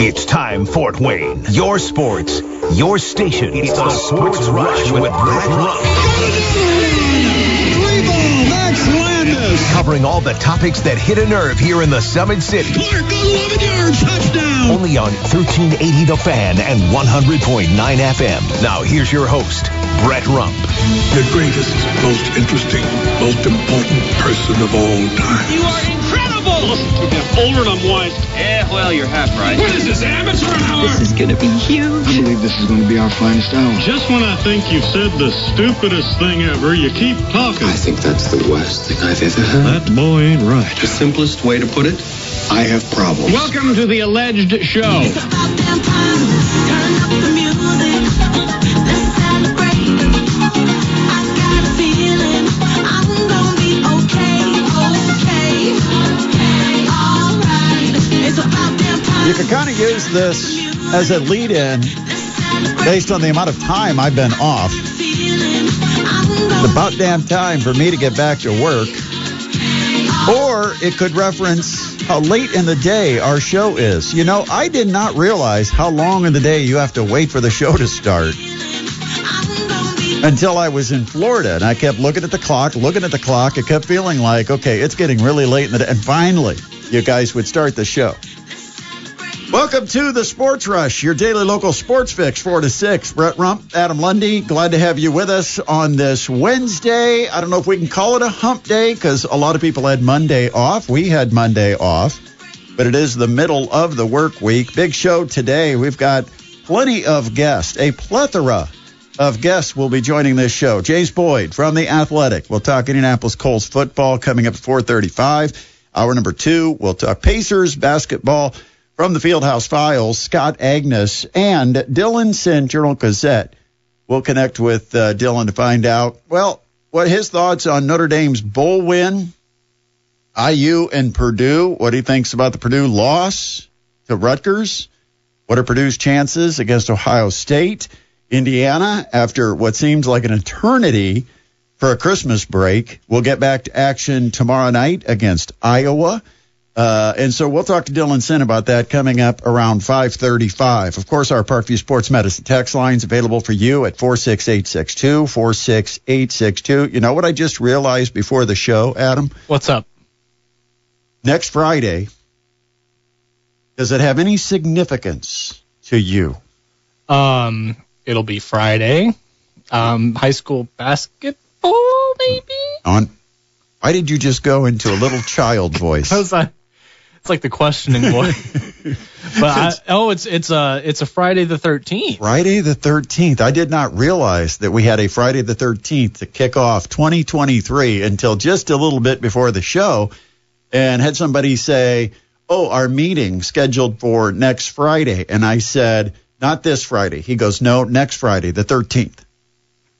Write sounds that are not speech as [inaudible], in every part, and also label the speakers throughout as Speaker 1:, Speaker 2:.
Speaker 1: It's time, Fort Wayne. Your sports, your station. It's, the, Sports, Rush with Brett Rump.
Speaker 2: Max Landis.
Speaker 1: Covering all the topics that hit a nerve here in the Summit City.
Speaker 2: Clark, 11 yards, touchdown.
Speaker 1: Only on 1380 The Fan and 100.9 FM. Now here's your host, Brett Rump.
Speaker 3: The greatest, most interesting, most important person of all time.
Speaker 4: You are incredible! Listen, I'm older and I'm wise.
Speaker 5: Yeah, well, you're half right.
Speaker 4: What is this, amateur hour?
Speaker 6: This is gonna be huge.
Speaker 7: I believe this is going to be our finest hour.
Speaker 8: Just when I think you've said the stupidest thing ever, you keep talking.
Speaker 7: I think that's the worst thing I've ever heard.
Speaker 8: That boy ain't right.
Speaker 7: The simplest way to put it, I have problems.
Speaker 4: Welcome to the alleged show. [laughs]
Speaker 9: You could kind of use this as a lead in based on the amount of time I've been off. It's about damn time for me to get back to work. Or it could reference how late in the day our show is. You know, I did not realize how long in the day you have to wait for the show to start until I was in Florida. And I kept looking at the clock, looking at the clock. It kept feeling like, okay, it's getting really late in the day. And finally, you guys would start the show. Welcome to the Sports Rush, your daily local sports fix, 4 to 6. Brett Rump, Adam Lundy, glad to have you with us on this Wednesday. I don't know if we can call it a hump day because a lot of people had Monday off. We had Monday off, but it is the middle of the work week. Big show today. We've got plenty of guests, a plethora of guests will be joining this show. James Boyd from The Athletic. We'll talk Indianapolis Colts football coming up at 435. Hour number two, we'll talk Pacers basketball from the Fieldhouse Files, Scott Agness and Dylan Sinn, Journal Gazette. We'll connect with uh, Dylan to find out, well, what his thoughts on Notre Dame's bowl win, IU and Purdue, what he thinks about the Purdue loss to Rutgers, what are Purdue's chances against Ohio State, Indiana, after what seems like an eternity for a Christmas break. We'll get back to action tomorrow night against Iowa. Uh, and so we'll talk to Dylan Sinn about that coming up around 535. Of course, our Parkview Sports Medicine text line's available for you at 46862, 46862. You know what I just realized before the show, Adam?
Speaker 10: What's up?
Speaker 9: Next Friday, does it have any significance to you?
Speaker 10: Um, it'll be Friday. Um, high school basketball, maybe.
Speaker 9: On, why did you just go into a little child [laughs] voice?
Speaker 10: How's that? It's like the questioning boy. [laughs] but I, oh, it's it's a it's a Friday the thirteenth.
Speaker 9: Friday the 13th. I did not realize that we had a Friday the 13th to kick off 2023 until just a little bit before the show and had somebody say, "Oh, our meeting scheduled for next Friday." And I said, "Not this Friday." He goes, "No, next Friday, the 13th."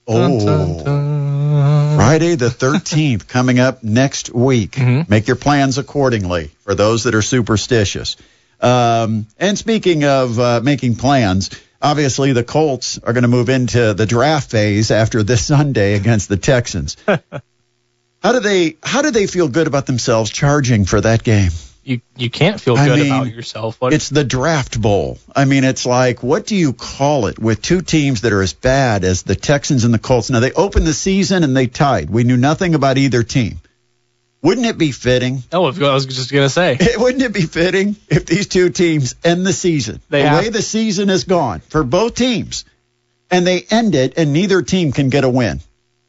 Speaker 9: Oh.
Speaker 10: Dun, dun, dun.
Speaker 9: Friday the 13th [laughs] coming up next week.
Speaker 10: Mhm.
Speaker 9: Make your plans accordingly for those that are superstitious. Um, and speaking of uh, making plans, obviously the Colts are going to move into the draft phase after this Sunday against the Texans. [laughs] how do they how do they feel good about themselves charging for that game?
Speaker 10: You you can't feel
Speaker 9: I
Speaker 10: good
Speaker 9: mean,
Speaker 10: about yourself. What,
Speaker 9: It's the draft bowl. I mean, it's like, what do you call it with two teams that are as bad as the Texans and the Colts? Now, they opened the season and they tied. We knew nothing about either team. Wouldn't it be fitting?
Speaker 10: oh, I was just gonna say. [laughs]
Speaker 9: Wouldn't it be fitting if these two teams end the season
Speaker 10: They
Speaker 9: the
Speaker 10: have-
Speaker 9: way the season is gone for both teams, and they end it and neither team can get a win?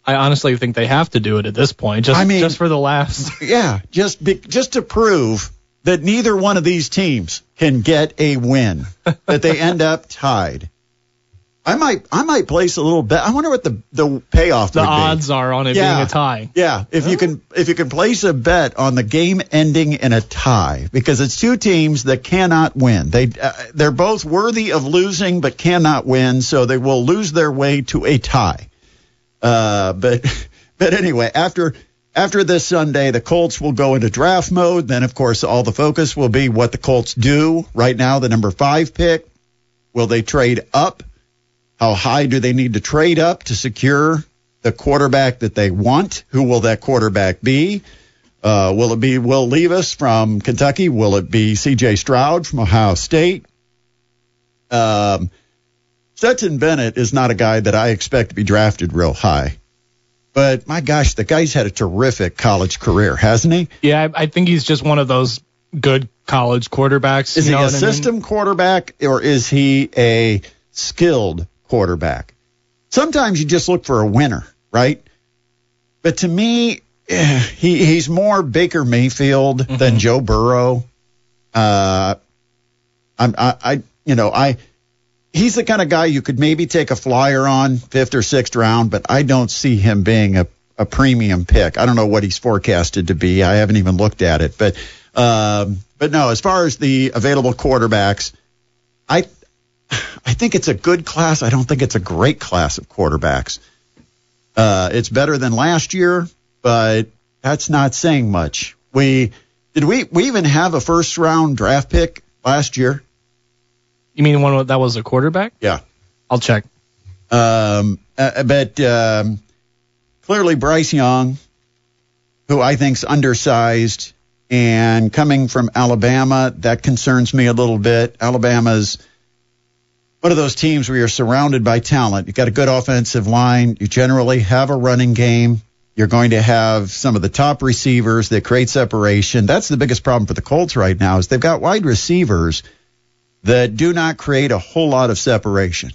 Speaker 10: I honestly think they have to do it at this point. Just
Speaker 9: I mean-
Speaker 10: just for the last.
Speaker 9: Yeah, just be, just to prove that neither one of these teams can get a win, that they end up tied. I might I might place a little bet. I wonder what the the payoff
Speaker 10: the
Speaker 9: would be.
Speaker 10: odds are on it
Speaker 9: Yeah.
Speaker 10: being a tie.
Speaker 9: Yeah, if you can if you can place a bet on the game ending in a tie because it's two teams that cannot win. They uh, they're both worthy of losing but cannot win, so they will lose their way to a tie. Uh, but [laughs] but anyway, after after this Sunday, the Colts will go into draft mode. Then, of course, all the focus will be what the Colts do right now. The number five pick. Will they trade up? How high do they need to trade up to secure the quarterback that they want? Who will that quarterback be? Uh, will it be Will Levis from Kentucky? Will it be C.J. Stroud from Ohio State? Um, Stetson Bennett is not a guy that I expect to be drafted real high. But my gosh, the guy's had a terrific college career, hasn't he?
Speaker 10: Yeah, I, I think he's just one of those good college quarterbacks.
Speaker 9: Is he a
Speaker 10: what I mean?
Speaker 9: system quarterback or is he a skilled quarterback? Sometimes you just look for a winner, right? But to me, eh, he he's more Baker Mayfield
Speaker 10: Mm-hmm.
Speaker 9: than Joe Burrow. Uh, I'm I, I you know I he's the kind of guy you could maybe take a flyer on fifth or sixth round, but I don't see him being a a premium pick. I don't know what he's forecasted to be. I haven't even looked at it, but um, but no, as far as the available quarterbacks, I I think it's a good class. I don't think it's a great class of quarterbacks. Uh, it's better than last year, but that's not saying much. We did we we even have a first round draft pick last year?
Speaker 10: You mean one that was a quarterback?
Speaker 9: Yeah.
Speaker 10: I'll check.
Speaker 9: Um, uh, but um, clearly Bryce Young, who I think's undersized, and coming from Alabama, that concerns me a little bit. Alabama's one of those teams where you're surrounded by talent. You've got a good offensive line. You generally have a running game. You're going to have some of the top receivers that create separation. That's the biggest problem for the Colts right now is they've got wide receivers that do not create a whole lot of separation.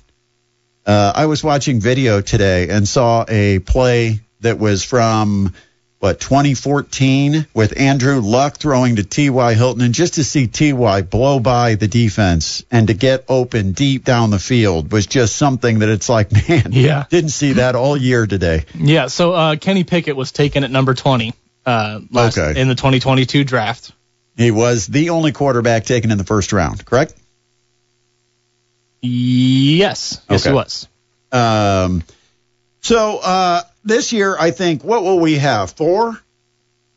Speaker 9: Uh, I was watching video today and saw a play that was from what 2014 with Andrew Luck throwing to T.Y. Hilton, and just to see T.Y. blow by the defense and to get open deep down the field was just something that it's like, [laughs] man,
Speaker 10: Yeah.
Speaker 9: didn't see that all year today.
Speaker 10: Yeah, so uh, Kenny Pickett was taken at number 20 uh, last,
Speaker 9: Okay.
Speaker 10: in the 2022 draft.
Speaker 9: He was the only quarterback taken in the first round, correct?
Speaker 10: Yes, yes,
Speaker 9: Okay.
Speaker 10: he was.
Speaker 9: Um, so uh, this year, I think, what will we have? Four,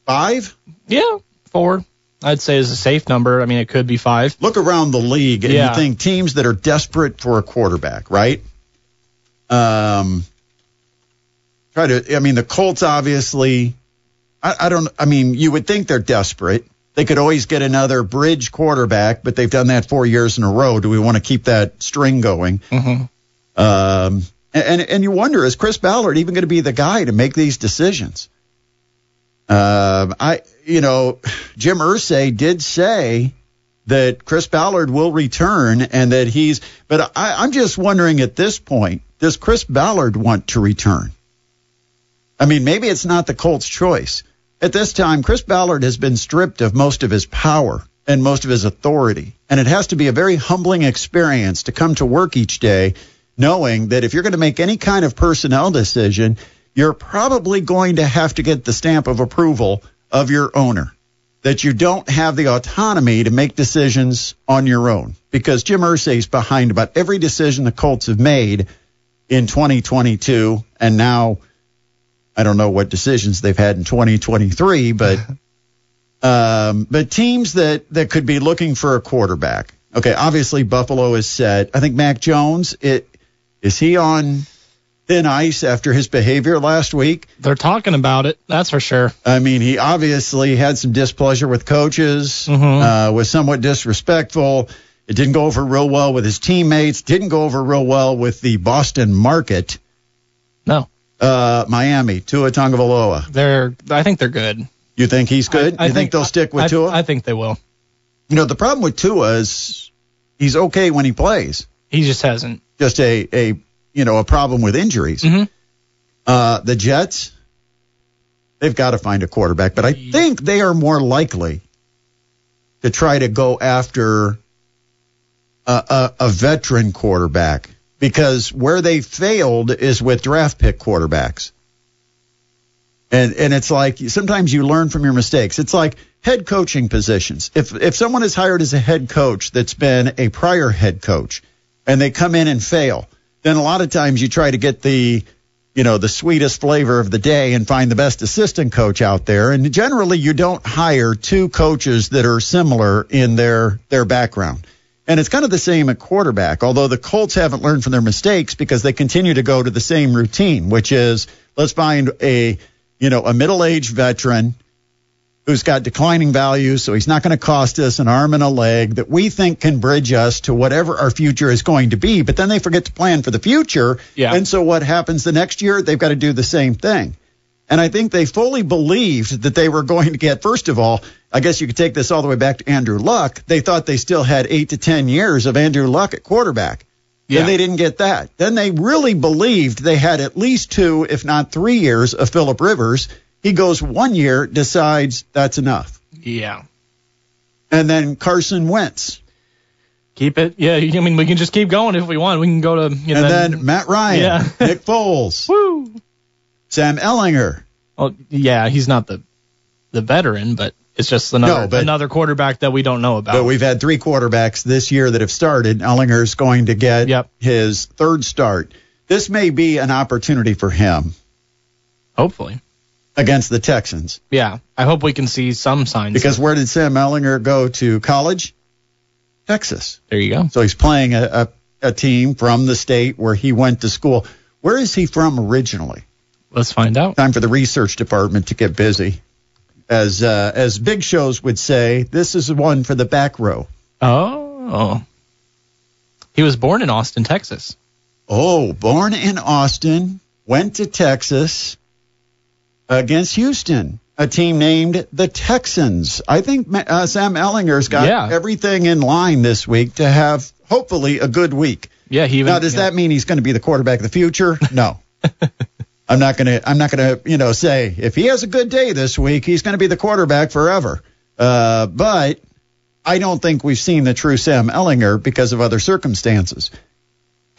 Speaker 9: five?
Speaker 10: Yeah, four. I'd say is a safe number. I mean, it could be five.
Speaker 9: look around the league and
Speaker 10: Yeah.
Speaker 9: you think teams that are desperate for a quarterback, right? Um, try to. I mean, the Colts obviously. I, I don't. I mean, you would think they're desperate. They could always get another bridge quarterback, but they've done that four years in a row. Do we want to keep that string going?
Speaker 10: Mm-hmm.
Speaker 9: Um, and and you wonder is Chris Ballard even going to be the guy to make these decisions? Um, I you know Jim Irsay did say that Chris Ballard will return and that he's but I, I'm just wondering at this point does Chris Ballard want to return? I mean maybe it's not the Colts' choice. At this time, Chris Ballard has been stripped of most of his power and most of his authority. And it has to be a very humbling experience to come to work each day knowing that if you're going to make any kind of personnel decision, you're probably going to have to get the stamp of approval of your owner. That you don't have the autonomy to make decisions on your own. Because Jim Irsay's behind about every decision the Colts have made in 2022 and now I don't know what decisions they've had in 2023, but [laughs] um, but teams that that could be looking for a quarterback. Okay, obviously Buffalo is set. I think Mac Jones. It is he on thin ice after his behavior last week.
Speaker 10: They're talking about it. That's for sure.
Speaker 9: I mean, he obviously had some displeasure with coaches,
Speaker 10: Mhm.
Speaker 9: uh, was somewhat disrespectful. It didn't go over real well with his teammates. Didn't go over real well with the Boston market. Uh, Miami, Tua Tagovailoa.
Speaker 10: they're. I think they're good.
Speaker 9: You think he's good?
Speaker 10: I, I
Speaker 9: you think, they'll stick with
Speaker 10: I,
Speaker 9: Tua?
Speaker 10: I think they will.
Speaker 9: you know, the problem with Tua is he's okay when he plays.
Speaker 10: He just hasn't.
Speaker 9: Just a, a you know, a problem with injuries.
Speaker 10: Mhm.
Speaker 9: Uh, the Jets, they've got to find a quarterback, but I think they are more likely to try to go after a, a, a veteran quarterback because where they failed is with draft pick quarterbacks. And and it's like sometimes you learn from your mistakes. It's like head coaching positions. If if someone is hired as a head coach that's been a prior head coach and they come in and fail, then a lot of times you try to get the you know the sweetest flavor of the day and find the best assistant coach out there and generally you don't hire two coaches that are similar in their their background. And it's kind of the same at quarterback, although the Colts haven't learned from their mistakes because they continue to go to the same routine, which is let's find a, you know, a middle-aged veteran who's got declining value, so he's not going to cost us an arm and a leg that we think can bridge us to whatever our future is going to be. But then they forget to plan for the future.
Speaker 10: Yeah.
Speaker 9: And so what happens the next year? They've got to do the same thing. And I think they fully believed that they were going to get, first of all, I guess you could take this all the way back to Andrew Luck. They thought they still had eight to 10 years of Andrew Luck at quarterback.
Speaker 10: Yeah.
Speaker 9: And they didn't get that. Then they really believed they had at least two, if not three years of Philip Rivers. He goes one year, decides that's enough.
Speaker 10: Yeah.
Speaker 9: And then Carson Wentz.
Speaker 10: Keep it. Yeah. I mean, we can just keep going if we want. We can go to. You know,
Speaker 9: and then, Matt Ryan,
Speaker 10: Yeah.
Speaker 9: Nick Foles, [laughs]
Speaker 10: Woo.
Speaker 9: Sam Ehlinger.
Speaker 10: Well, yeah, he's not the the veteran, but it's just another
Speaker 9: No, but-
Speaker 10: another quarterback that we don't know about.
Speaker 9: But we've had three quarterbacks this year that have started. Ehlinger's going to get
Speaker 10: Yep.
Speaker 9: his third start. This may be an opportunity for him
Speaker 10: Hopefully.
Speaker 9: against the Texans.
Speaker 10: Yeah. I hope we can see some signs.
Speaker 9: Because where did Sam Ehlinger go to college? Texas.
Speaker 10: there you go.
Speaker 9: So he's playing a, a, a team from the state where he went to school. Where is he from originally?
Speaker 10: Let's find out.
Speaker 9: Time for the research department to get busy. As uh, as big shows would say, this is one for the back row.
Speaker 10: Oh. He was born in Austin, Texas.
Speaker 9: Oh, born in Austin, went to Texas against Houston, a team named the Texans. I think uh, Sam Ehlinger's got
Speaker 10: Yeah.
Speaker 9: everything in line this week to have hopefully a good week.
Speaker 10: Yeah, he even.
Speaker 9: now, does
Speaker 10: yeah.
Speaker 9: that mean he's going to be the quarterback of the future? No. [laughs] I'm not to. I'm not to. You know, say if he has a good day this week, he's to be the quarterback forever. Uh, but I don't think we've seen the true Sam Ehlinger because of other circumstances.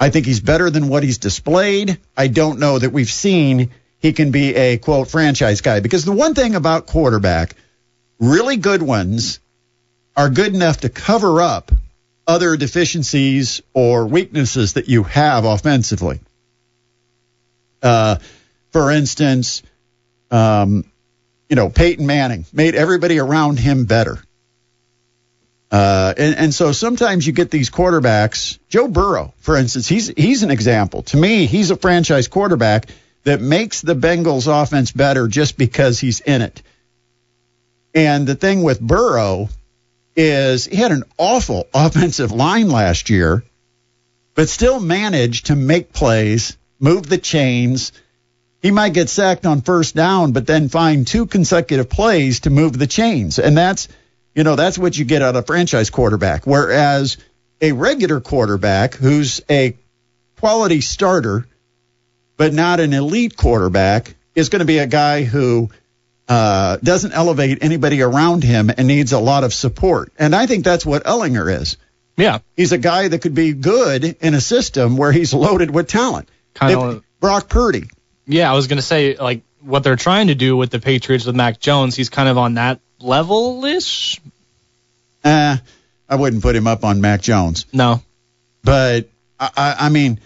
Speaker 9: I think he's better than what he's displayed. I don't know that we've seen he can be a quote franchise guy because the one thing about quarterback, really good ones are good enough to cover up other deficiencies or weaknesses that you have offensively. Uh, for instance, um, you know, Peyton Manning made everybody around him better. Uh, and, and so sometimes you get these quarterbacks. Joe Burrow, for instance, he's he's an example. To me, he's a franchise quarterback that makes the Bengals offense better just because he's in it. And the thing with Burrow is he had an awful [laughs] offensive line last year, but still managed to make plays, move the chains. He might get sacked on first down, but then find two consecutive plays to move the chains. And that's, you know, that's what you get out of a franchise quarterback. Whereas a regular quarterback who's a quality starter, but not an elite quarterback, is going to be a guy who uh, doesn't elevate anybody around him and needs a lot of support. And I think that's what Ehlinger is.
Speaker 10: Yeah.
Speaker 9: He's a guy that could be good in a system where he's loaded with talent.
Speaker 10: Kind of.
Speaker 9: Brock Purdy.
Speaker 10: Yeah, I was gonna say like what they're trying to do with the Patriots with Mac Jones. He's kind of on that level ish.
Speaker 9: Uh, I wouldn't put him up on Mac Jones.
Speaker 10: No.
Speaker 9: But I, I, I mean,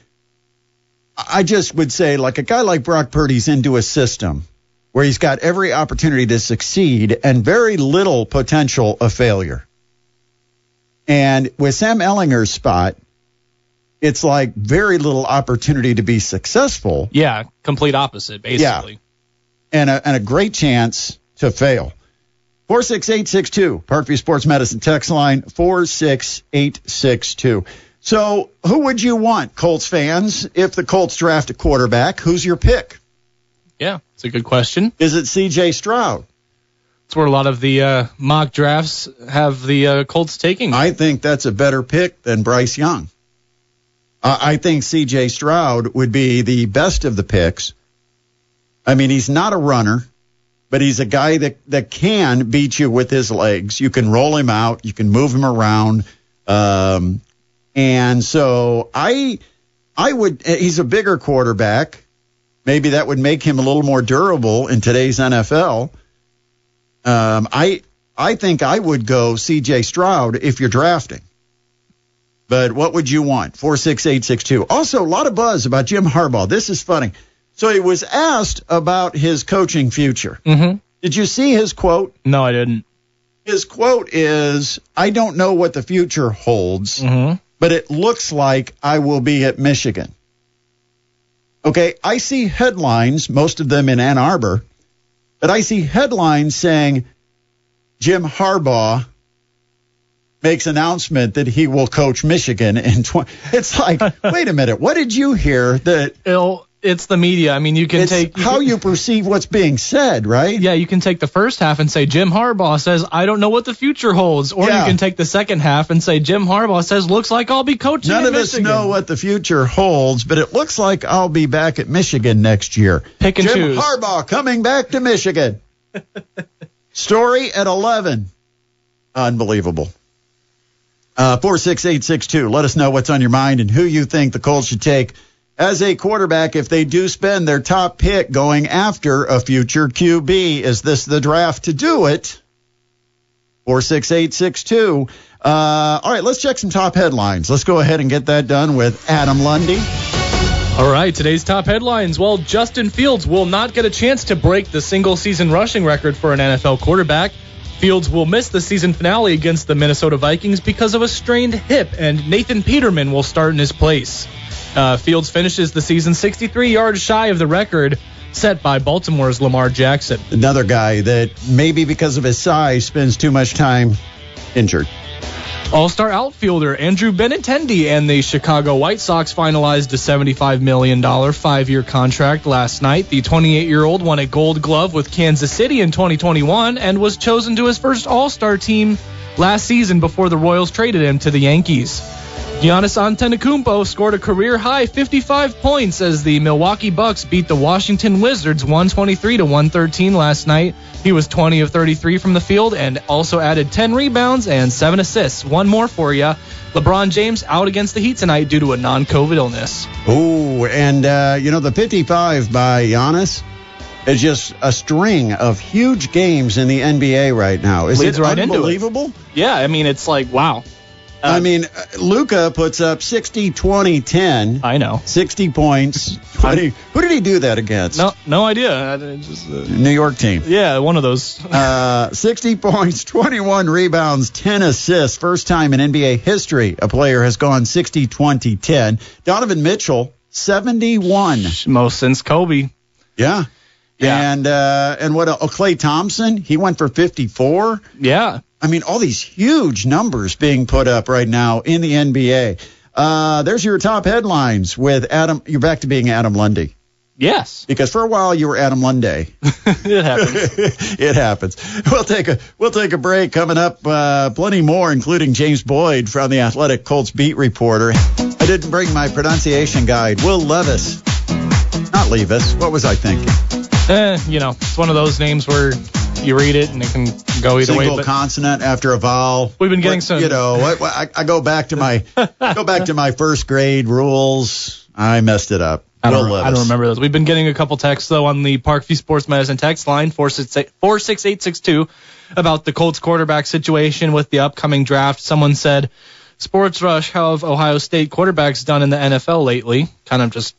Speaker 9: I just would say like a guy like Brock Purdy's into a system where he's got every opportunity to succeed and very little potential of failure. And with Sam Ehlinger's spot, it's like very little opportunity to be successful
Speaker 10: Yeah, complete opposite basically. Yeah.
Speaker 9: and a, and a great chance to fail. 46862, Parkview Sports Medicine text line 46862. So, who would you want, Colts fans, if the Colts draft a quarterback? Who's your pick?
Speaker 10: Yeah, it's a good question.
Speaker 9: Is it CJ Stroud?
Speaker 10: It's where a lot of the uh, mock drafts have the uh, Colts taking.
Speaker 9: I think that's a better pick than Bryce Young. I think CJ Stroud would be the best of the picks. I mean, he's not a runner, but he's a guy that, that can beat you with his legs. You can roll him out, you can move him around. Um, and so I, I would, he's a bigger quarterback. Maybe that would make him a little more durable in today's NFL. Um, I, I think I would go CJ Stroud if you're drafting. But what would you want? 46862. Also, a lot of buzz about Jim Harbaugh. This is funny. So he was asked about his coaching future.
Speaker 10: mm-hmm.
Speaker 9: Did you see his quote?
Speaker 10: No, I didn't.
Speaker 9: His quote is I don't know what the future holds,
Speaker 10: Mm-hmm.
Speaker 9: but it looks like I will be at Michigan. Okay, I see headlines, most of them in Ann Arbor, but I see headlines saying Jim Harbaugh makes announcement that he will coach Michigan in 20. It's like, [laughs] wait a minute, what did you hear that
Speaker 10: It'll, it's the media. I mean, you can
Speaker 9: it's
Speaker 10: take
Speaker 9: how
Speaker 10: can-
Speaker 9: you perceive what's being said, right?
Speaker 10: Yeah, you can take the first half and say Jim Harbaugh says I don't know what the future holds, or
Speaker 9: Yeah.
Speaker 10: you can take the second half and say Jim Harbaugh says looks like I'll be coaching.
Speaker 9: None of us know what the future holds, but it looks like I'll be back at Michigan next year.
Speaker 10: Pick and
Speaker 9: Jim
Speaker 10: choose.
Speaker 9: Harbaugh coming back to Michigan. [laughs] Story at 11. Unbelievable. Uh, 46862. Let us know what's on your mind and who you think the Colts should take as a quarterback if they do spend their top pick going after a future QB. Is this the draft to do it? 46862. Uh, all right, let's check some top headlines. Let's go ahead and get that done with Adam Lundy.
Speaker 10: All right, today's top headlines. Well, Justin Fields will not get a chance to break the single season rushing record for an NFL quarterback. Fields will miss the season finale against the Minnesota Vikings because of a strained hip, and Nathan Peterman will start in his place. Uh, Fields finishes the season 63 yards shy of the record set by Baltimore's Lamar Jackson.
Speaker 9: Another guy that maybe because of his size spends too much time injured.
Speaker 10: All star outfielder Andrew Benintendi and the Chicago White Sox finalized a $75 million five year contract last night. The 28 year old won a gold glove with Kansas City in 2021 and was chosen to his first All Star team last season before the Royals traded him to the Yankees. Giannis Antetokounmpo scored a career high 55 points as the Milwaukee Bucks beat the Washington Wizards 123 to 113 last night. He was 20 of 33 from the field and also added 10 rebounds and 7 assists. One more for you. LeBron James out against the Heat tonight due to a non-COVID illness.
Speaker 9: Oh, and uh, you know the 55 by Giannis is just a string of huge games in the NBA right now. Is
Speaker 10: Leads
Speaker 9: it
Speaker 10: right into it.
Speaker 9: unbelievable?
Speaker 10: Yeah, I mean it's like wow.
Speaker 9: I mean, uh, Luka puts up 60, 20, 10.
Speaker 10: I know.
Speaker 9: 60 points. 20. Who did he do that against?
Speaker 10: No, no idea. I just, uh,
Speaker 9: New York team.
Speaker 10: yeah, one of those. [laughs]
Speaker 9: Uh, 60 [laughs] points, 21 rebounds, 10 assists. First time in NBA history a player has gone 60, 20, 10. Donovan Mitchell, 71.
Speaker 10: Most since Kobe.
Speaker 9: Yeah.
Speaker 10: Yeah.
Speaker 9: And uh, and what? Oh, Klay Thompson, he went for 54.
Speaker 10: Yeah.
Speaker 9: I mean, all these huge numbers being put up right now in the NBA. Uh, there's your top headlines with Adam. You're back to being Adam Lundy
Speaker 10: Yes.
Speaker 9: because for a while you were Adam Lunday. [laughs]
Speaker 10: it happens. [laughs]
Speaker 9: it happens. We'll take a we'll take a break. Coming up, uh, plenty more, including James Boyd from the Athletic Colts beat reporter. I didn't bring my pronunciation guide. Will Levis, not Levis. What was I thinking?
Speaker 10: eh, you know, it's one of those names where you read it and it can go either way.
Speaker 9: Single consonant after a vowel.
Speaker 10: We've been getting
Speaker 9: What-
Speaker 10: some-
Speaker 9: You know, I, I go back to my go back to my first grade rules. I messed it up.
Speaker 10: I don't, I don't remember those. We've been getting a couple texts though on the Parkview Sports Medicine text line 46862 about the Colts quarterback situation with the upcoming draft. Someone said, "Sports Rush, how have Ohio State quarterbacks done in the NFL lately?" Kind of just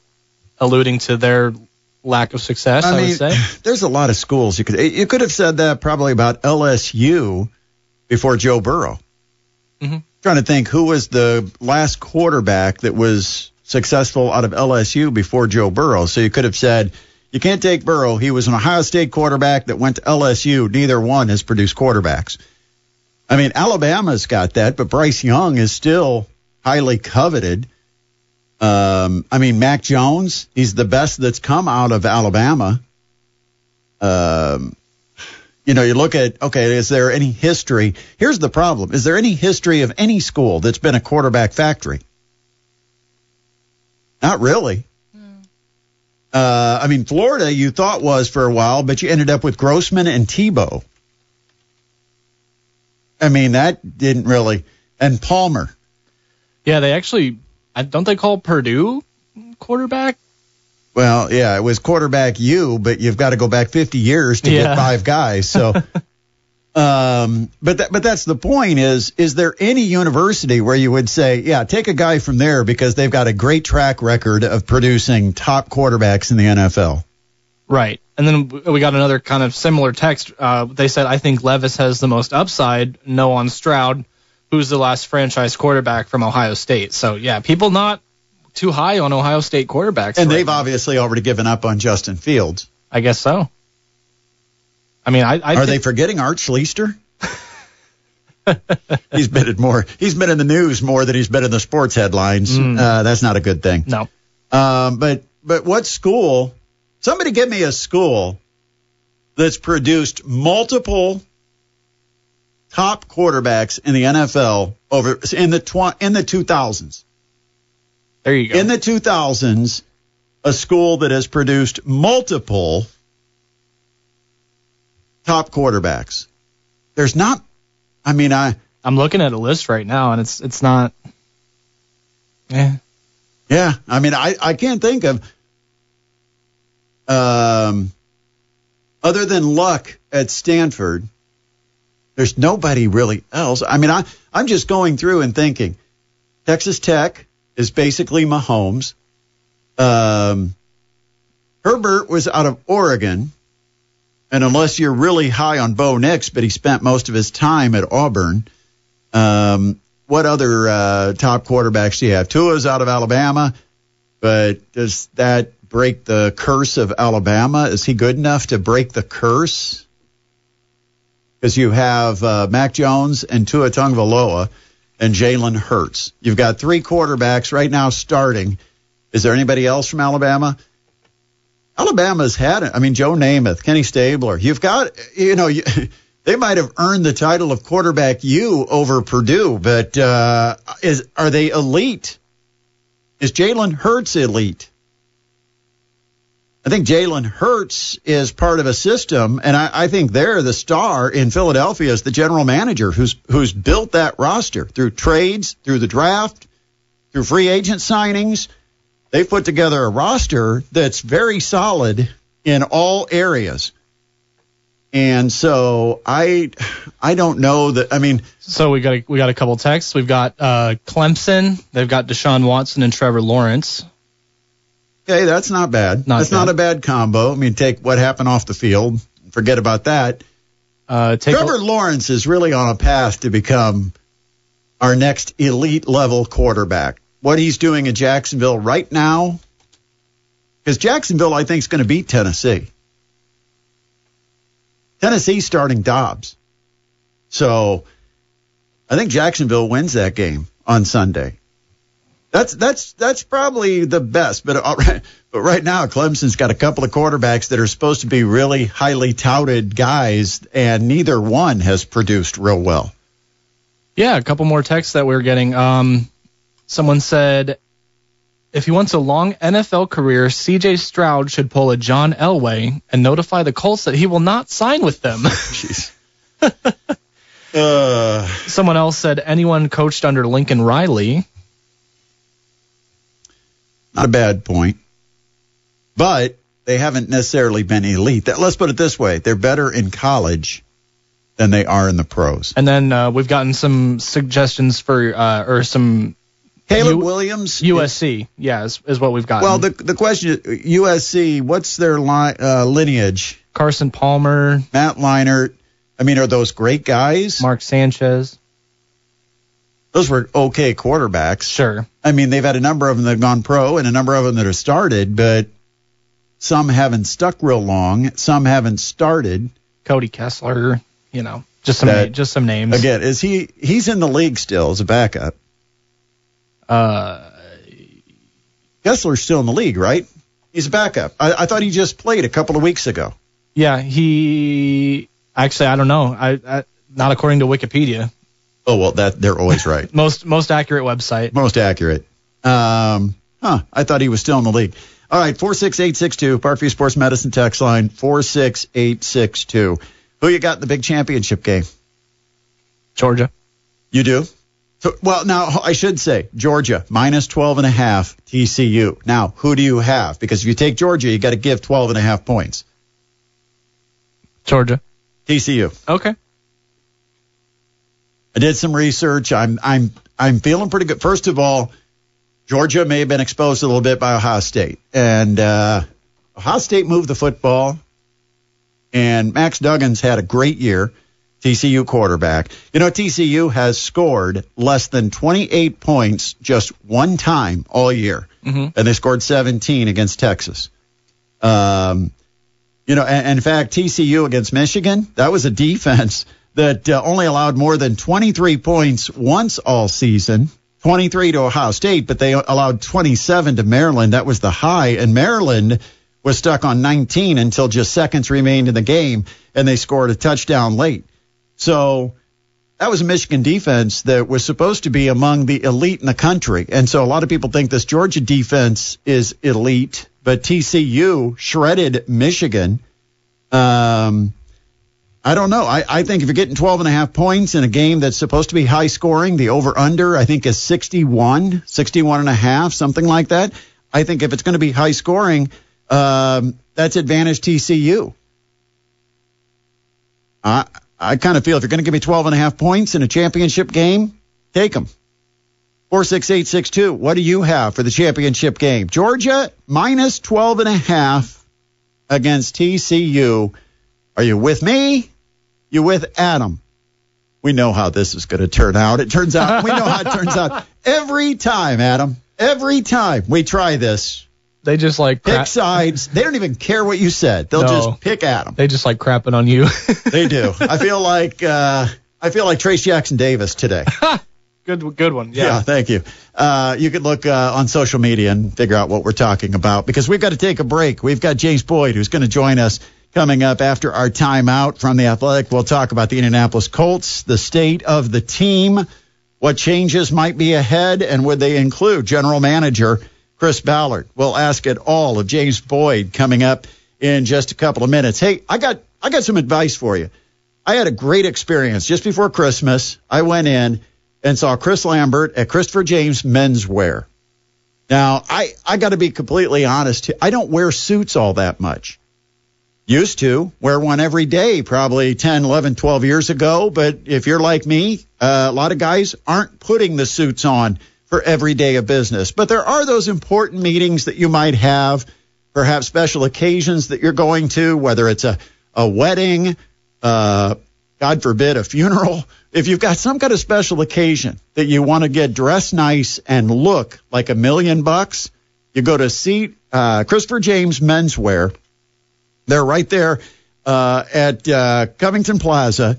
Speaker 10: alluding to their lack of success, I,
Speaker 9: I mean,
Speaker 10: would say. [laughs]
Speaker 9: there's a lot of schools you could you could have said that probably about LSU before Joe Burrow.
Speaker 10: Mhm.
Speaker 9: Trying to think who was the last quarterback that was successful out of LSU before Joe Burrow. So you could have said you can't take Burrow. He was an Ohio State quarterback that went to LSU. Neither one has produced quarterbacks. I mean, Alabama's got that, but Bryce Young is still highly coveted. Um, I mean, Mac Jones, he's the best that's come out of Alabama. Um, you know, you look at, okay, is there any history? Here's the problem. Is there any history of any school that's been a quarterback factory? Not really. Uh, I mean, Florida, you thought was for a while, but you ended up with Grossman and Tebow. I mean, that didn't really. And Palmer.
Speaker 10: Yeah, they actually, I don't they call Purdue quarterback?
Speaker 9: Well, yeah, it was quarterback you, but you've got to go back 50 years to
Speaker 10: Yeah.
Speaker 9: get five guys. So, [laughs] um, but that, but that's the point is, is there any university where you would say, yeah, take a guy from there because they've got a great track record of producing top quarterbacks in the NFL?
Speaker 10: Right. And then we got another kind of similar text. Uh, they said, I think Levis has the most upside. No on Stroud, who's the last franchise quarterback from Ohio State. So, yeah, people not too high on Ohio State quarterbacks.
Speaker 9: And
Speaker 10: right
Speaker 9: they've
Speaker 10: now.
Speaker 9: obviously already given up on Justin Fields.
Speaker 10: I guess so. I mean, I, I
Speaker 9: Are they forgetting Art Schlichter? [laughs] he's been in more. He's been in the news more than he's been in the sports headlines.
Speaker 10: Mm.
Speaker 9: Uh, that's not a good thing.
Speaker 10: No.
Speaker 9: Um, but but what school? Somebody give me a school that's produced multiple top quarterbacks in the NFL over in the tw- in the 2000s.
Speaker 10: There you go.
Speaker 9: In the 2000s, a school that has produced multiple top quarterbacks. There's not. I mean, I
Speaker 10: I'm looking at a list right now, and it's it's not. Yeah.
Speaker 9: Yeah, I mean, I, I can't think of um, other than Luck at Stanford. There's nobody really else. I mean, I I'm just going through and thinking. Texas Tech is basically Mahomes. Um, Herbert was out of Oregon, and unless you're really high on Bo Nix, but he spent most of his time at Auburn. Um, what other uh, top quarterbacks do you have? Tua's out of Alabama, but does that break the curse of Alabama? Is he good enough to break the curse? Because you have uh, Mac Jones and Tua Tagovailoa and Jalen Hurts. You've got three quarterbacks right now starting. Is there anybody else from Alabama? Alabama's had it. I mean, Joe Namath, Kenny Stabler. You've got, you know, you, [laughs] they might have earned the title of quarterback U over Purdue, but uh, is are they elite? Is Jalen Hurts elite? I think Jalen Hurts is part of a system, and I, I think they're the star in Philadelphia as the general manager who's who's built that roster through trades, through the draft, through free agent signings. They've put together a roster that's very solid in all areas. And so I I don't know that I mean
Speaker 10: So we got a, we got a couple texts. We've got uh, Clemson. They've got Deshaun Watson and Trevor Lawrence.
Speaker 9: Okay, that's not bad.
Speaker 10: Not
Speaker 9: that's
Speaker 10: bad.
Speaker 9: not a bad combo. I mean, take what happened off the field, forget about that.
Speaker 10: Uh, take
Speaker 9: Trevor Lawrence is really on a path to become our next elite level quarterback. What he's doing in Jacksonville right now, because Jacksonville, I think, is going to beat Tennessee. Tennessee's starting Dobbs. So I think Jacksonville wins that game on Sunday. That's that's that's probably the best, but all right, [laughs] but right now Clemson's got a couple of quarterbacks that are supposed to be really highly touted guys, and neither one has produced real well.
Speaker 10: Yeah, a couple more texts that we are getting. Um, someone said, if he wants a long NFL career, C.J. Stroud should pull a John Elway and notify the Colts that he will not sign with them. [laughs] [laughs]
Speaker 9: Jeez. uh,
Speaker 10: Someone else said anyone coached under Lincoln Riley.
Speaker 9: Not a bad point, but they haven't necessarily been elite. That- Let's put it this way: they're better in college than they are in the pros.
Speaker 10: And then uh, we've gotten some suggestions for, uh, or some
Speaker 9: Caleb
Speaker 10: U-
Speaker 9: Williams,
Speaker 10: USC. Yeah, is, is what we've gotten.
Speaker 9: Well, the the question is USC. What's their li- uh, lineage?
Speaker 10: Carson Palmer,
Speaker 9: Matt Leinart. I mean, are those great guys?
Speaker 10: Mark Sanchez.
Speaker 9: Those were okay quarterbacks.
Speaker 10: Sure.
Speaker 9: I mean, they've had a number of them that have gone pro and a number of them that have started, but some haven't stuck real long. Some haven't started.
Speaker 10: Cody Kessler. You know, just some
Speaker 9: That-
Speaker 10: na- just some names.
Speaker 9: Again, is he? He's in the league still as a backup.
Speaker 10: Uh,
Speaker 9: Kessler's still in the league, right? He's a backup. I, I thought he just played a couple of weeks ago.
Speaker 10: yeah, he actually I don't know. I, I not according to Wikipedia.
Speaker 9: Oh well, that they're always right. [laughs]
Speaker 10: Most most accurate website.
Speaker 9: Most accurate. Um, huh. I thought he was still in the league. All right, four six eight six two Parkview Sports Medicine text line four six eight six two. Who you got in the big championship game?
Speaker 10: Georgia.
Speaker 9: You do? So, well, now I should say Georgia minus 12 and a half TCU. Now, who do you have? Because if you take Georgia, you got to give 12 and a half points.
Speaker 10: Georgia.
Speaker 9: TCU.
Speaker 10: Okay.
Speaker 9: I did some research. I'm I'm I'm feeling pretty good. First of all, Georgia may have been exposed a little bit by Ohio State, and uh, Ohio State moved the football, and Max Duggan's had a great year. TCU quarterback. You know, TCU has scored less than 28 points just one time all year,
Speaker 10: Mhm.
Speaker 9: and they scored 17 against Texas. Um, you know, and, and in fact, TCU against Michigan, that was a defense that uh, only allowed more than 23 points once all season. 23 to Ohio State, but they allowed 27 to Maryland. That was the high, and Maryland was stuck on 19 until just seconds remained in the game, and they scored a touchdown late. So that was a Michigan defense that was supposed to be among the elite in the country. And so a lot of people think this Georgia defense is elite, but TCU shredded Michigan. Um, I don't know. I, I think if you're getting 12 and a half points in a game that's supposed to be high scoring, the over under, I think, is 61, 61 and a half, something like that. I think if it's going to be high scoring, um, that's advantage TCU. I, I kind of feel if you're going to give me 12 and a half points in a championship game, take them. 46862, what do you have for the championship game? Georgia minus 12 and a half against TCU. Are you with me? You with Adam? We know how this is going to turn out. It turns out we know how it turns out every time, Adam. Every time we try this,
Speaker 10: They just like
Speaker 9: pick sides. They don't even care what you said. They'll
Speaker 10: No.
Speaker 9: just pick Adam.
Speaker 10: They just like crapping on you. [laughs]
Speaker 9: They do. I feel like uh, I feel like Trayce Jackson Davis today. [laughs]
Speaker 10: good, good one.
Speaker 9: Yeah,
Speaker 10: Yeah.
Speaker 9: thank you. Uh, you could look uh, on social media and figure out what we're talking about because we've got to take a break. We've got James Boyd who's going to join us coming up after our timeout from the Athletic. We'll talk about the Indianapolis Colts, the state of the team, what changes might be ahead, and would they include general manager Chris Ballard? We'll ask it all of James Boyd coming up in just a couple of minutes. Hey, I got I got some advice for you. I had a great experience just before Christmas. I went in and saw Chris Lambert at Christopher James Menswear. Now, I, I got to be completely honest. I don't wear suits all that much. Used to wear one every day, probably 10, 11, 12 years ago. But if you're like me, uh, a lot of guys aren't putting the suits on for every day of business. But there are those important meetings that you might have, perhaps special occasions that you're going to, whether it's a, a wedding, uh, God forbid, a funeral. [laughs] If you've got some kind of special occasion that you want to get dressed nice and look like a million bucks, you go to see uh, Christopher James Menswear. They're right there uh, at uh, Covington Plaza,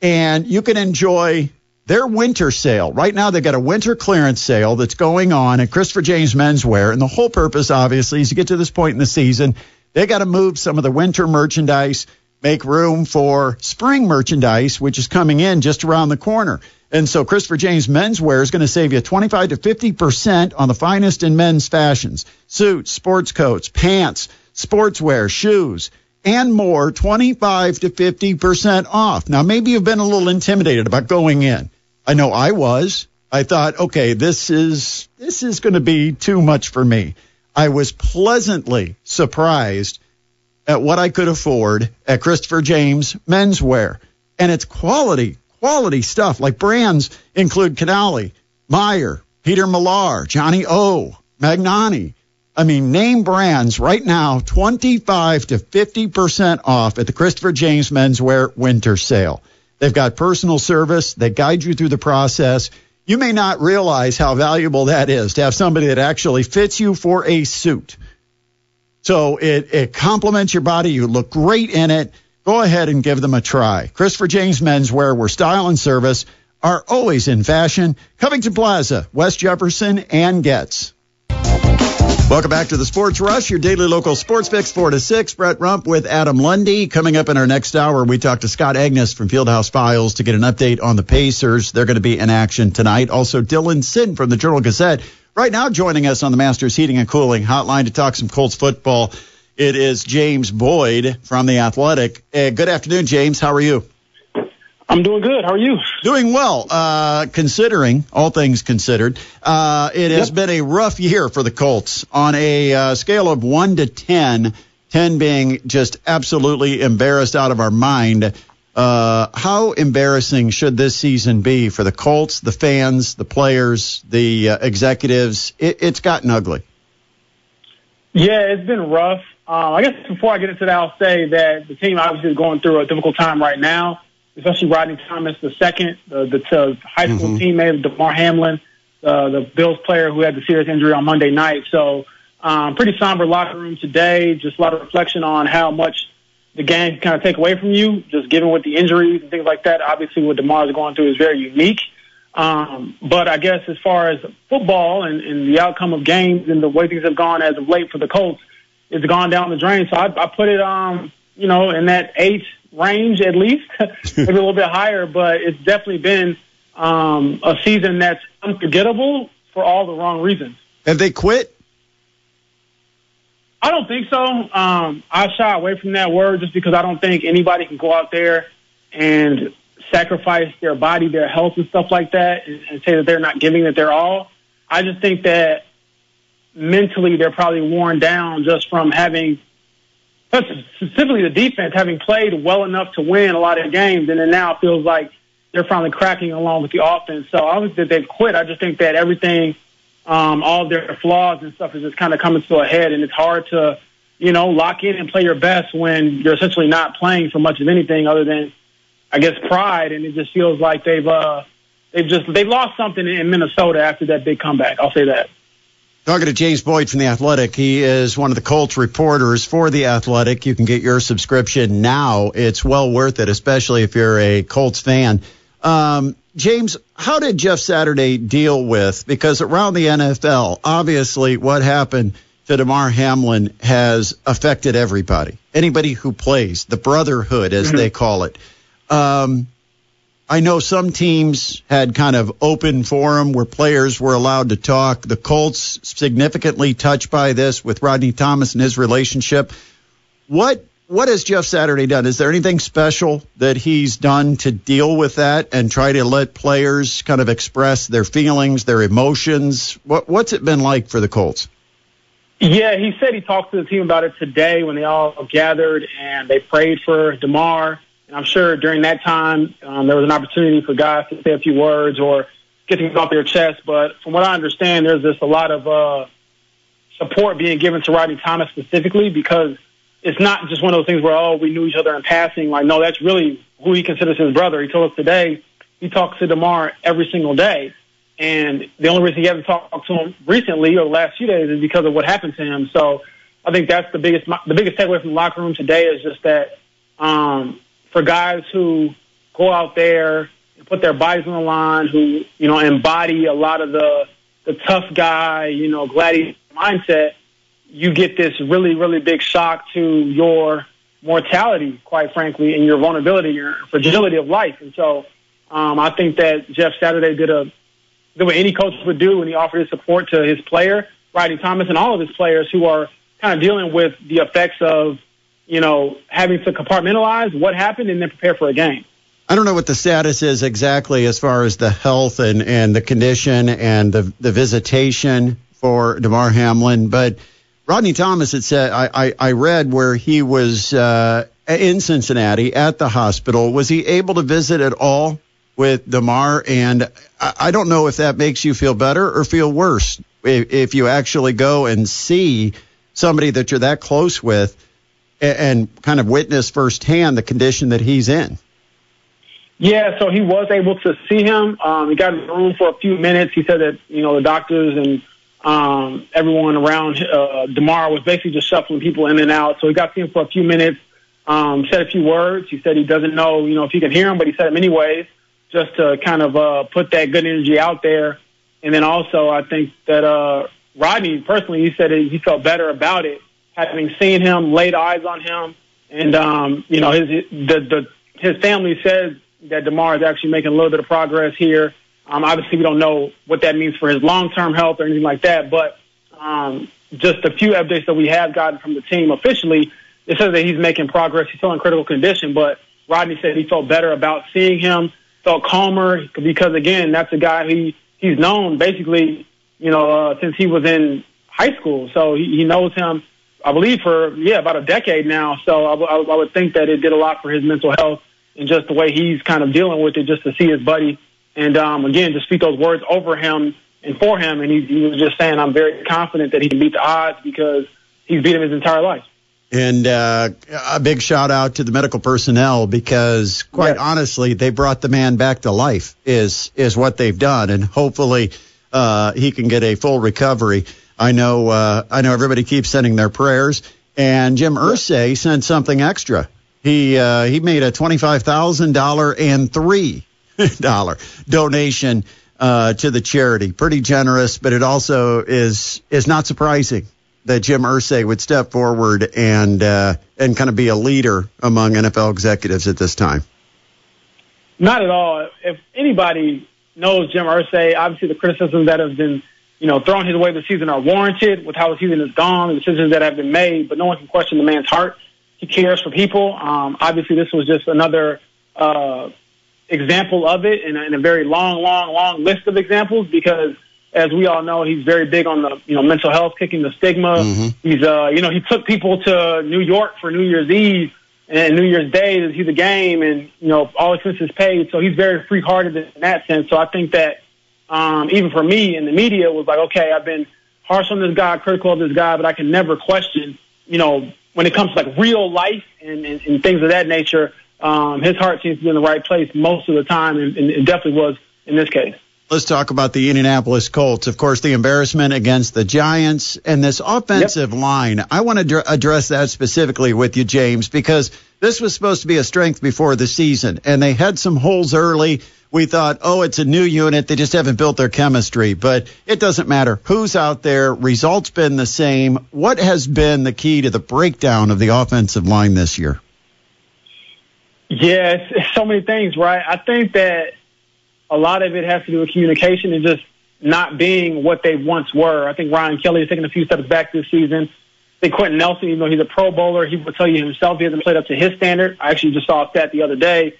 Speaker 9: and you can enjoy their winter sale. Right now, they've got a winter clearance sale that's going on at Christopher James Menswear, and the whole purpose, obviously, is to get to this point in the season, they got to move some of the winter merchandise, make room for spring merchandise, which is coming in just around the corner. And so Christopher James Menswear is going to save you 25 to 50% on the finest in men's fashions, suits, sports coats, pants, sportswear, shoes, and more, 25 to 50% off. Now, maybe you've been a little intimidated about going in. I know I was. I thought, okay, this is, this is going to be too much for me. I was pleasantly surprised at what I could afford at Christopher James Menswear. And it's quality, quality stuff. Like brands include Canali, Meyer, Peter Millar, Johnny O, Magnanni. I mean, name brands right now, 25 to 50% off at the Christopher James Menswear Winter Sale. They've got personal service. They guide you through the process. You may not realize how valuable that is to have somebody that actually fits you for a suit. So it, it complements your body. You look great in it. Go ahead and give them a try. Christopher James Menswear, where style and service are always in fashion. Covington Plaza, West Jefferson, and Getz. Welcome back to the Sports Rush, your daily local sports fix, 4 to 6. Brett Rump with Adam Lundy. Coming up in our next hour, we talk to Scott Agness from Fieldhouse Files to get an update on the Pacers. They're going to be in action tonight. Also, Dylan Sinn from the Journal Gazette right now joining us on the Masters Heating and Cooling Hotline to talk some Colts football. It is James Boyd from The Athletic. Uh, good afternoon, James. How are you?
Speaker 6: I'm doing good. How are you?
Speaker 9: Doing well, uh, considering all things considered. Uh, it has
Speaker 6: Yep.
Speaker 9: been a rough year for the Colts on a uh, scale of 1 to 10, 10 being just absolutely embarrassed out of our mind. Uh, how embarrassing should this season be for the Colts, the fans, the players, the uh, executives? It, it's gotten ugly.
Speaker 6: Yeah, it's been rough. Um, I guess before I get into that, I'll say that the team obviously is going through a difficult time right now, especially Rodney Thomas the second, the, the high school
Speaker 9: Mhm.
Speaker 6: teammate of Damar Hamlin, uh, the Bills player who had the serious injury on Monday night. So um, pretty somber locker room today. Just a lot of reflection on how much the game can kind of take away from you, just given with the injuries and things like that. Obviously, what Damar is going through is very unique. Um, but I guess as far as football and, and the outcome of games and the way things have gone as of late for the Colts, it's gone down the drain. So I, I put it, um, you know, in that eight range at least, [laughs] maybe a little bit higher. But it's definitely been um, a season that's unforgettable for all the wrong reasons.
Speaker 9: Have they quit?
Speaker 6: I don't think so. Um, I shy away from that word just because I don't think anybody can go out there and sacrifice their body, their health, and stuff like that, and, and say that they're not giving it their all. I just think that mentally they're probably worn down just from having, [laughs] specifically the defense, having played well enough to win a lot of games, and then now it feels like they're finally cracking along with the offense. So I don't think that they've quit. I just think that everything, um, all their flaws and stuff is just kind of coming to a head, and it's hard to, you know, lock in and play your best when you're essentially not playing for much of anything other than, I guess, pride. And it just feels like they've, uh, they've just they've lost something in Minnesota after that big comeback. I'll say that.
Speaker 9: Talking to James Boyd from The Athletic. He is one of the Colts reporters for The Athletic. You can get your subscription now. It's well worth it, especially if you're a Colts fan. Um, James, how did Jeff Saturday deal with? Because around the NFL, obviously, what happened to Damar Hamlin has affected everybody. Anybody who plays, the brotherhood, as mm-hmm. they call it. Um, I know some teams had kind of open forum where players were allowed to talk. The Colts significantly touched by this with Rodney Thomas and his relationship. What what has Jeff Saturday done? Is there anything special that he's done to deal with that and try to let players kind of express their feelings, their emotions? What, what's it been like for the Colts?
Speaker 6: Yeah, he said he talked to the team about it today when they all gathered and they prayed for Damar. And I'm sure during that time um, there was an opportunity for guys to say a few words or get things off their chest. But from what I understand, there's just a lot of uh, support being given to Rodney Thomas specifically because – it's not just one of those things where oh we knew each other in passing. Like no, that's really who he considers his brother. He told us today he talks to Damar every single day, and the only reason he hasn't talked to him recently or the last few days is because of what happened to him. So I think that's the biggest the biggest takeaway from the locker room today is just that um, for guys who go out there and put their bodies on the line, who you know embody a lot of the the tough guy, you know, gladiator mindset you get this really, really big shock to your mortality, quite frankly, and your vulnerability, your fragility of life. And so um, I think that Jeff Saturday did a did what any coach would do when he offered his support to his player, Rodney Thomas, and all of his players who are kind of dealing with the effects of, you know, having to compartmentalize what happened and then prepare for a game.
Speaker 9: I don't know what the status is exactly as far as the health and, and the condition and the, the visitation for Damar Hamlin, but – Rodney Thomas had said, I, I, I read where he was uh, in Cincinnati at the hospital. Was he able to visit at all with Damar? And I, I don't know if that makes you feel better or feel worse if, if you actually go and see somebody that you're that close with and, kind of witness firsthand the condition that he's in.
Speaker 6: Yeah, so he was able to see him. Um, he got in the room for a few minutes. He said that you know the doctors and um, everyone around uh, Damar was basically just shuffling people in and out. So he got to see him for a few minutes, um, said a few words. He said he doesn't know, you know, if he can hear him, but he said them anyways, just to kind of uh, put that good energy out there. And then also, I think that uh, Rodney personally, he said he felt better about it, having seen him, laid eyes on him, and um, you know, his the the his family says that Damar is actually making a little bit of progress here um, obviously, we don't know what that means for his long-term health or anything like that, but um, just a few updates that we have gotten from the team officially, it says that he's making progress. He's still in critical condition, but Rodney said he felt better about seeing him, felt calmer because again, that's a guy he he's known basically, you know, uh, since he was in high school. So he, he knows him, I believe, for yeah about a decade now. So I, I, I would think that it did a lot for his mental health and just the way he's kind of dealing with it, just to see his buddy and um, again, to speak those words over him and for him. And he, he was just saying, I'm very confident that he can beat the odds because he's beat him his entire life.
Speaker 9: And uh, a big shout out to the medical personnel because, quite yes. honestly, they brought the man back to life. Is is what they've done, and hopefully uh, he can get a full recovery. I know uh, I know everybody keeps sending their prayers, and Jim Irsay sent something extra He uh, he made a twenty five thousand dollar and three dollar donation uh, to the charity. Pretty generous, but it also is is not surprising that Jim Irsay would step forward and uh, and kind of be a leader among NFL executives at this time.
Speaker 6: Not at all. If anybody knows Jim Irsay, obviously the criticisms that have been you know thrown his way this season are warranted with how the season has gone, the decisions that have been made, but no one can question the man's heart. He cares for people. Um, obviously, this was just another uh, example of it in a, in a very long, long, long list of examples because as we all know, he's very big on the you know mental health, kicking the stigma. Mm-hmm. He's uh you know he took people to New York for New Year's Eve and New Year's Day to see the game, and you know all expenses paid. So he's very free hearted in that sense. So I think that um, even for me in the media was like, okay, I've been harsh on this guy, critical of this guy, but I can never question you know when it comes to like real life and, and, and things of that nature. Um, his heart seems to be in the right place most of the time, and, and it definitely was in this case.
Speaker 9: Let's talk about the Indianapolis Colts. Of course, the embarrassment against the Giants and this offensive yep. line. I want to dr- address that specifically with you, James, because this was supposed to be a strength before the season, and they had some holes early. We thought, oh, it's a new unit. They just haven't built their chemistry. But it doesn't matter who's out there. Results been the same. What has been the key to the breakdown of the offensive line this year?
Speaker 6: Yeah, it's so many things, right? I think that a lot of it has to do with communication and just not being what they once were. I think Ryan Kelly has taken a few steps back this season. I think Quenton Nelson, even though he's a Pro Bowler, he would tell you himself he hasn't played up to his standard. I actually just saw a stat the other day,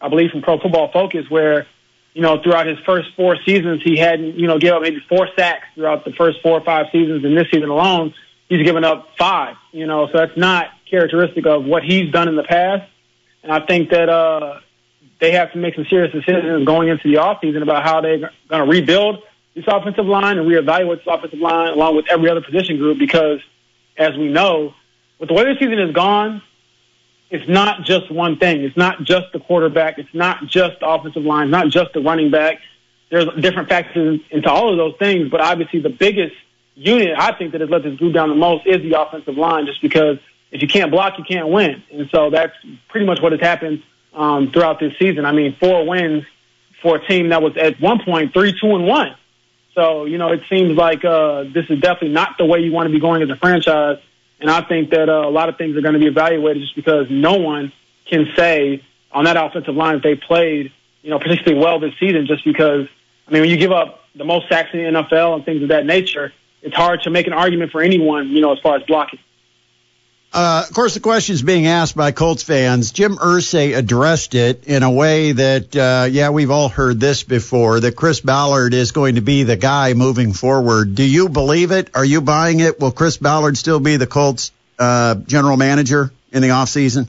Speaker 6: I believe from Pro Football Focus, where you know throughout his first four seasons he hadn't you know gave up maybe four sacks throughout the first four or five seasons, and this season alone he's given up five. You know, so that's not characteristic of what he's done in the past. And I think that uh, they have to make some serious decisions going into the offseason about how they're going to rebuild this offensive line and reevaluate this offensive line along with every other position group because, as we know, with the way the season has gone, it's not just one thing. It's not just the quarterback. It's not just the offensive line. It's not just the running back. There's different factors into all of those things, but obviously the biggest unit I think that has let this group down the most is the offensive line, just because if you can't block, you can't win, and so that's pretty much what has happened um, throughout this season. I mean, four wins for a team that was at one point three, two, and one. So you know, it seems like uh, this is definitely not the way you want to be going as a franchise. And I think that uh, a lot of things are going to be evaluated just because no one can say on that offensive line if they played, you know, particularly well this season. Just because, I mean, when you give up the most sacks in the NFL and things of that nature, it's hard to make an argument for anyone, you know, as far as blocking.
Speaker 9: Uh, of course, the question is being asked by Colts fans. Jim Irsay addressed it in a way that, uh, yeah, we've all heard this before, that Chris Ballard is going to be the guy moving forward. Do you believe it? Are you buying it? Will Chris Ballard still be the Colts uh, general manager in the offseason?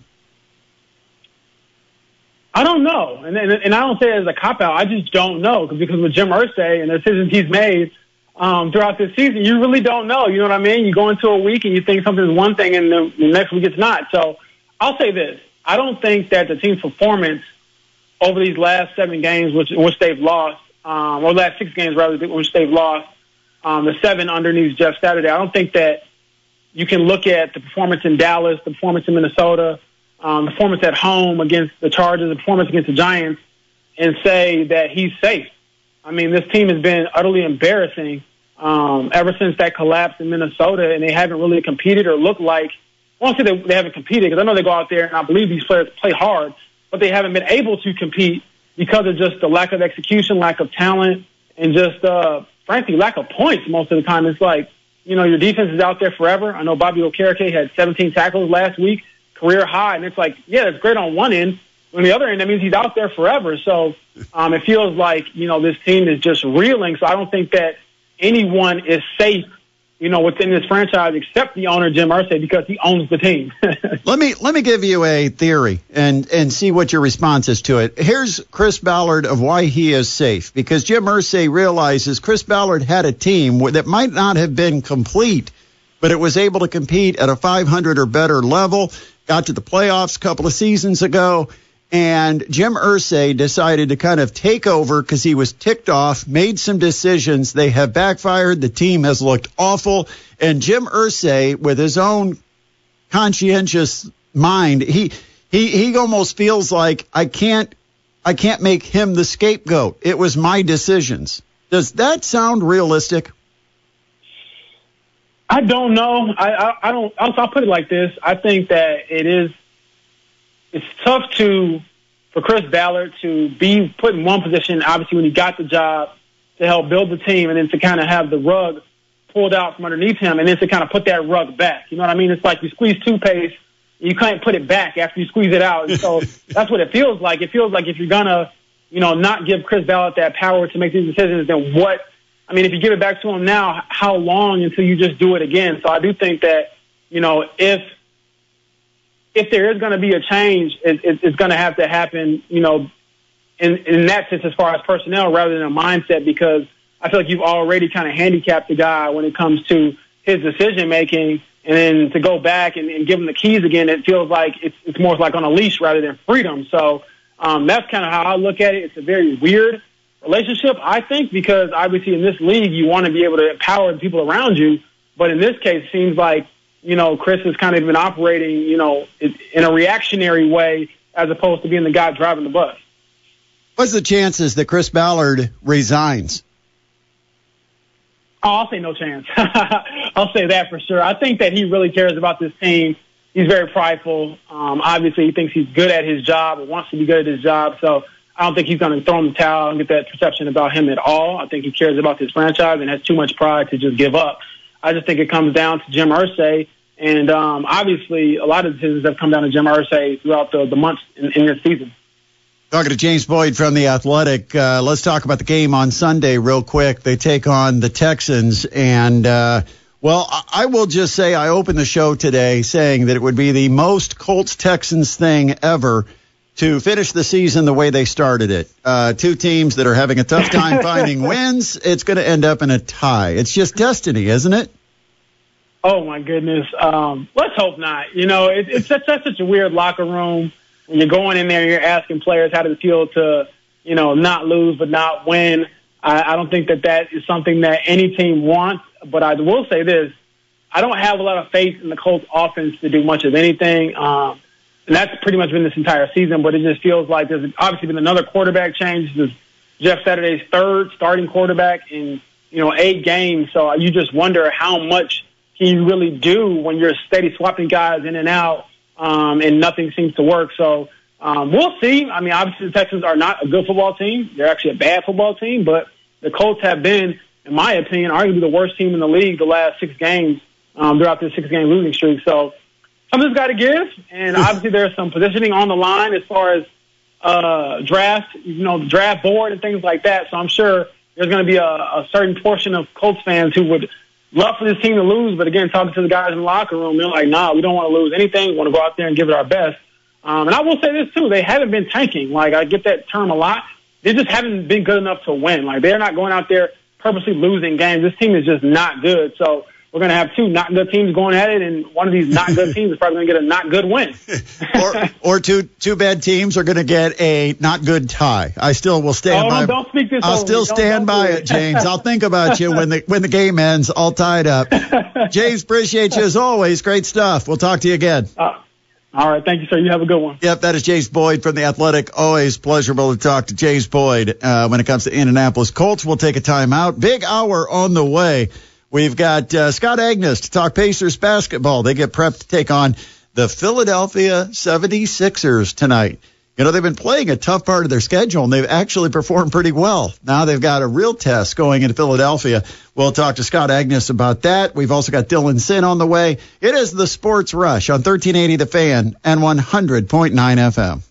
Speaker 6: I don't know. And, and, and I don't say it as a cop out. I just don't know because with Jim Irsay and the decisions he's made – um, throughout this season, you really don't know. You know what I mean? You go into a week and you think something's one thing, and the, next week it's not. So I'll say this: I don't think that the team's performance over these last seven games, which which they've lost, um, or last six games rather, which they've lost, um, the seven underneath Jeff Saturday. I don't think that you can look at the performance in Dallas, the performance in Minnesota, um, the performance at home against the Chargers, the performance against the Giants, and say that he's safe. I mean, this team has been utterly embarrassing um, ever since that collapse in Minnesota, and they haven't really competed or looked like. I won't say they, they haven't competed because I know they go out there and I believe these players play hard, but they haven't been able to compete because of just the lack of execution, lack of talent, and just uh, frankly lack of points. Most of the time, it's like you know your defense is out there forever. I know Bobby Okereke had 17 tackles last week, career high, and it's like yeah, it's great on one end. On the other end, that means he's out there forever. So um, it feels like you know this team is just reeling. So I don't think that anyone is safe, you know, within this franchise except the owner Jim Irsay because he owns the team. [laughs]
Speaker 9: let me let me give you a theory and and see what your response is to it. Here's Chris Ballard of why he is safe because Jim Irsay realizes Chris Ballard had a team that might not have been complete, but it was able to compete at a 500 or better level. Got to the playoffs a couple of seasons ago and Jim Irsay decided to kind of take over because he was ticked off, made some decisions. They have backfired. The team has looked awful. And Jim Irsay, with his own conscientious mind, he he he almost feels like I can't I can't make him the scapegoat. It was my decisions. Does that sound realistic?
Speaker 6: I don't know. I, I, I don't. I'll, I'll put it like this. I think that it is. It's tough to for Chris Ballard to be put in one position. Obviously, when he got the job to help build the team, and then to kind of have the rug pulled out from underneath him, and then to kind of put that rug back. You know what I mean? It's like you squeeze toothpaste, you can't put it back after you squeeze it out. And so [laughs] that's what it feels like. It feels like if you're gonna, you know, not give Chris Ballard that power to make these decisions, then what? I mean, if you give it back to him now, how long until you just do it again? So I do think that, you know, if if there is going to be a change, it, it, it's going to have to happen, you know, in in that sense as far as personnel rather than a mindset because I feel like you've already kind of handicapped the guy when it comes to his decision making. And then to go back and, and give him the keys again, it feels like it's, it's more like on a leash rather than freedom. So um, that's kind of how I look at it. It's a very weird relationship, I think, because obviously in this league, you want to be able to empower the people around you. But in this case, it seems like, you know, Chris has kind of been operating, you know, in a reactionary way as opposed to being the guy driving the bus.
Speaker 9: What's the chances that Chris Ballard resigns?
Speaker 6: Oh, I'll say no chance. [laughs] I'll say that for sure. I think that he really cares about this team. He's very prideful. Um, obviously, he thinks he's good at his job or wants to be good at his job. So I don't think he's going to throw in the towel and get that perception about him at all. I think he cares about this franchise and has too much pride to just give up. I just think it comes down to Jim Irsay. And um, obviously, a lot of decisions have come down to Jim Irsay throughout the, the months in, in this season.
Speaker 9: Talking to James Boyd from The Athletic. Uh, let's talk about the game on Sunday real quick. They take on the Texans. And, uh, well, I will just say I opened the show today saying that it would be the most Colts Texans thing ever to finish the season the way they started it. Uh, two teams that are having a tough time [laughs] finding wins. It's going to end up in a tie. It's just destiny, isn't it?
Speaker 6: Oh, my goodness. Um, let's hope not. You know, it, it's such, such a weird locker room when you're going in there and you're asking players how it feel to, you know, not lose but not win. I, I don't think that that is something that any team wants. But I will say this: I don't have a lot of faith in the Colts offense to do much of anything. Um, and that's pretty much been this entire season. But it just feels like there's obviously been another quarterback change. This is Jeff Saturday's third starting quarterback in you know eight games. So you just wonder how much can you really do when you're steady swapping guys in and out um, and nothing seems to work. So um, we'll see. I mean, obviously the Texans are not a good football team; they're actually a bad football team. But the Colts have been, in my opinion, arguably the worst team in the league the last six games um, throughout this six-game losing streak. So something's got to give, and [laughs] obviously there's some positioning on the line as far as uh, draft, you know, the draft board and things like that. So I'm sure there's going to be a, a certain portion of Colts fans who would love for this team to lose, but again, talking to the guys in the locker room, they're like, nah, we don't want to lose anything. We want to go out there and give it our best. Um, and I will say this too, they haven't been tanking. Like I get that term a lot. They just haven't been good enough to win. Like they're not going out there purposely losing games. This team is just not good. So we're going to have two not good teams going at it, and one of these not good [laughs] teams is probably going to get a not good win. [laughs]
Speaker 9: or, or two two bad teams are going to get a not good tie. I still will stand
Speaker 6: oh,
Speaker 9: by.
Speaker 6: No, don't speak this.
Speaker 9: I'll still
Speaker 6: don't,
Speaker 9: stand
Speaker 6: don't
Speaker 9: by it, James. I'll think about you when the when the game ends, all tied up. [laughs] James, appreciate you as always. Great stuff. We'll talk to you again.
Speaker 6: Uh, all right. Thank you, sir. You have a good one.
Speaker 9: Yep, that is James Boyd from The Athletic. Always pleasurable to talk to James Boyd uh, when it comes to Indianapolis Colts. We'll take a timeout. Big hour on the way. We've got uh, Scott Agness to talk Pacers basketball. They get prepped to take on the Philadelphia 76ers tonight. You know, they've been playing a tough part of their schedule and they've actually performed pretty well. Now they've got a real test going into Philadelphia. We'll talk to Scott Agness about that. We've also got Dylan Sinn on the way. It is the Sports Rush on 1380 The Fan and 100.9 FM.